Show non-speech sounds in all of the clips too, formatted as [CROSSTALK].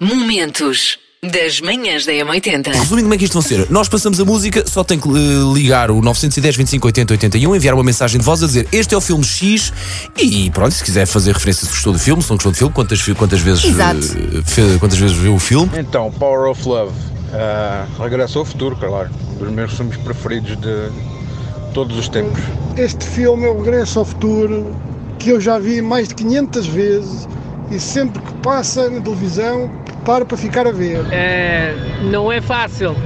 Momentos das manhãs da M80. Resumindo, como é que isto vai ser? Nós passamos a música, só tem que eh, ligar o 910 25 80 81, enviar uma mensagem de voz a dizer este é o filme X e pronto, se quiser fazer referência se gostou do filme, se não gostou do filme, quantas, quantas vezes Exato. eh, fe- quantas vezes viu o filme. Então, Power of Love. Uh, Regresso ao Futuro, claro. Um dos meus filmes preferidos de todos os tempos. Este filme é o Regresso ao Futuro, que eu já vi mais de 500 vezes e sempre que passa na televisão, paro para ficar a ver. É, não é fácil,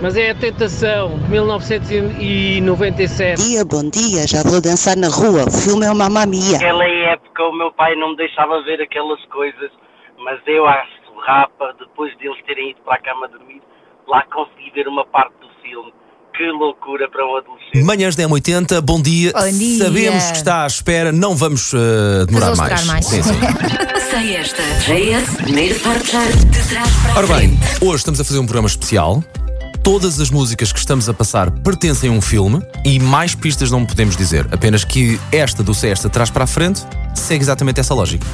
mas é a tentação de 1997. dia, bom dia, já vou dançar na rua. O filme é uma mamia. Naquela época o meu pai não me deixava ver aquelas coisas, mas eu à rapa, depois deles terem ido para a cama dormir, lá consegui ver uma parte do filme. Que loucura para um adolescente. Manhãs da M80, bom dia. Bom dia. Sabemos que está à espera, não vamos eh, demorar Fazê-lo mais. mais. Sim, sim. [LAUGHS] Sei esta. JS, primeiro forjar de trás para a Ora bem, hoje estamos a fazer um programa especial. Todas as músicas que estamos a passar pertencem a um filme e mais pistas não podemos dizer. Apenas que esta do Sei esta de trás para a frente segue exatamente essa lógica.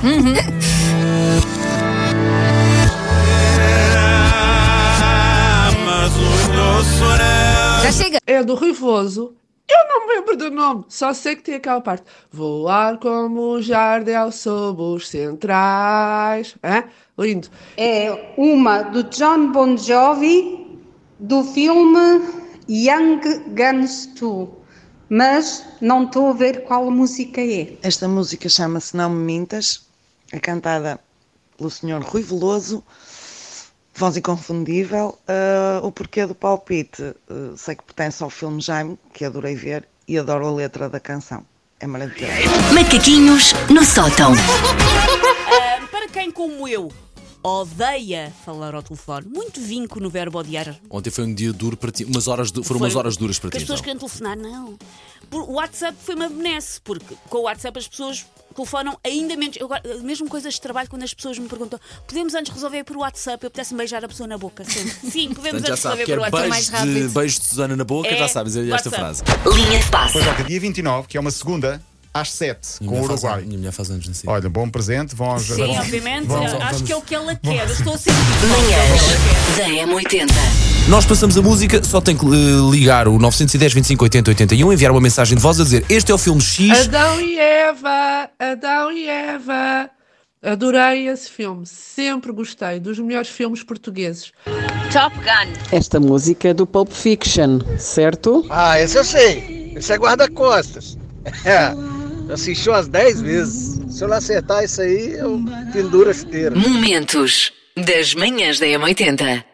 Chega. é do Ruivoso. Eu não me lembro do nome, só sei que tem aquela parte. Voar como um jardel sob os centrais. Hã? Lindo. É uma do John Bon Jovi do filme Young Guns 2, mas não estou a ver qual música é. Esta música chama-se Não Me Mintas, é cantada pelo Sr. Rui Veloso, voz inconfundível. Ah, o porquê do palpite, ah, sei que pertence ao filme Jaime, que adorei ver, e adoro a letra da canção. É maravilhoso. Macaquinhos no sótão. [LAUGHS] Para quem, como eu, odeia falar ao telefone, muito vinco no verbo odiar. Ontem foi um dia duro para ti, umas horas du- foram umas Foi- horas duras para que ti. As pessoas então. querem telefonar, não. Por- O WhatsApp foi uma benesse, porque com o WhatsApp as pessoas telefonam ainda menos. Eu, agora- mesmo coisas de trabalho, quando as pessoas me perguntam, podemos antes resolver por WhatsApp? Eu apetece beijar a pessoa na boca. Sempre. [LAUGHS] Sim, podemos Portanto, já antes sabe, resolver quer por WhatsApp. mais beijo de, rápido. beijo de Susana na boca, É, já sabes esta WhatsApp. frase. Linha de passe. Pois olha, dia 29, que é uma segunda, às 7, Minha com o faz- Uruguai. Minha mulher faz anos assim. Olha, bom presente, vão aos. Sim, obviamente. vamos- acho vamos- que é o que ela quer. Eu estou a sentir. [LAUGHS] Manhãs da M80. Nós passamos a música, só tem que eh, ligar o 910 25 80 81, enviar uma mensagem de voz a dizer este é o filme X. Adão e Eva, Adão e Eva. Adorei esse filme, sempre gostei, dos melhores filmes portugueses. Esta música é do Pulp Fiction, certo? Ah, esse eu sei. Esse é guarda-costas. É, já assisti umas 10 vezes. Se eu não acertar isso aí, eu penduro a chuteira. Momentos das manhãs da M80.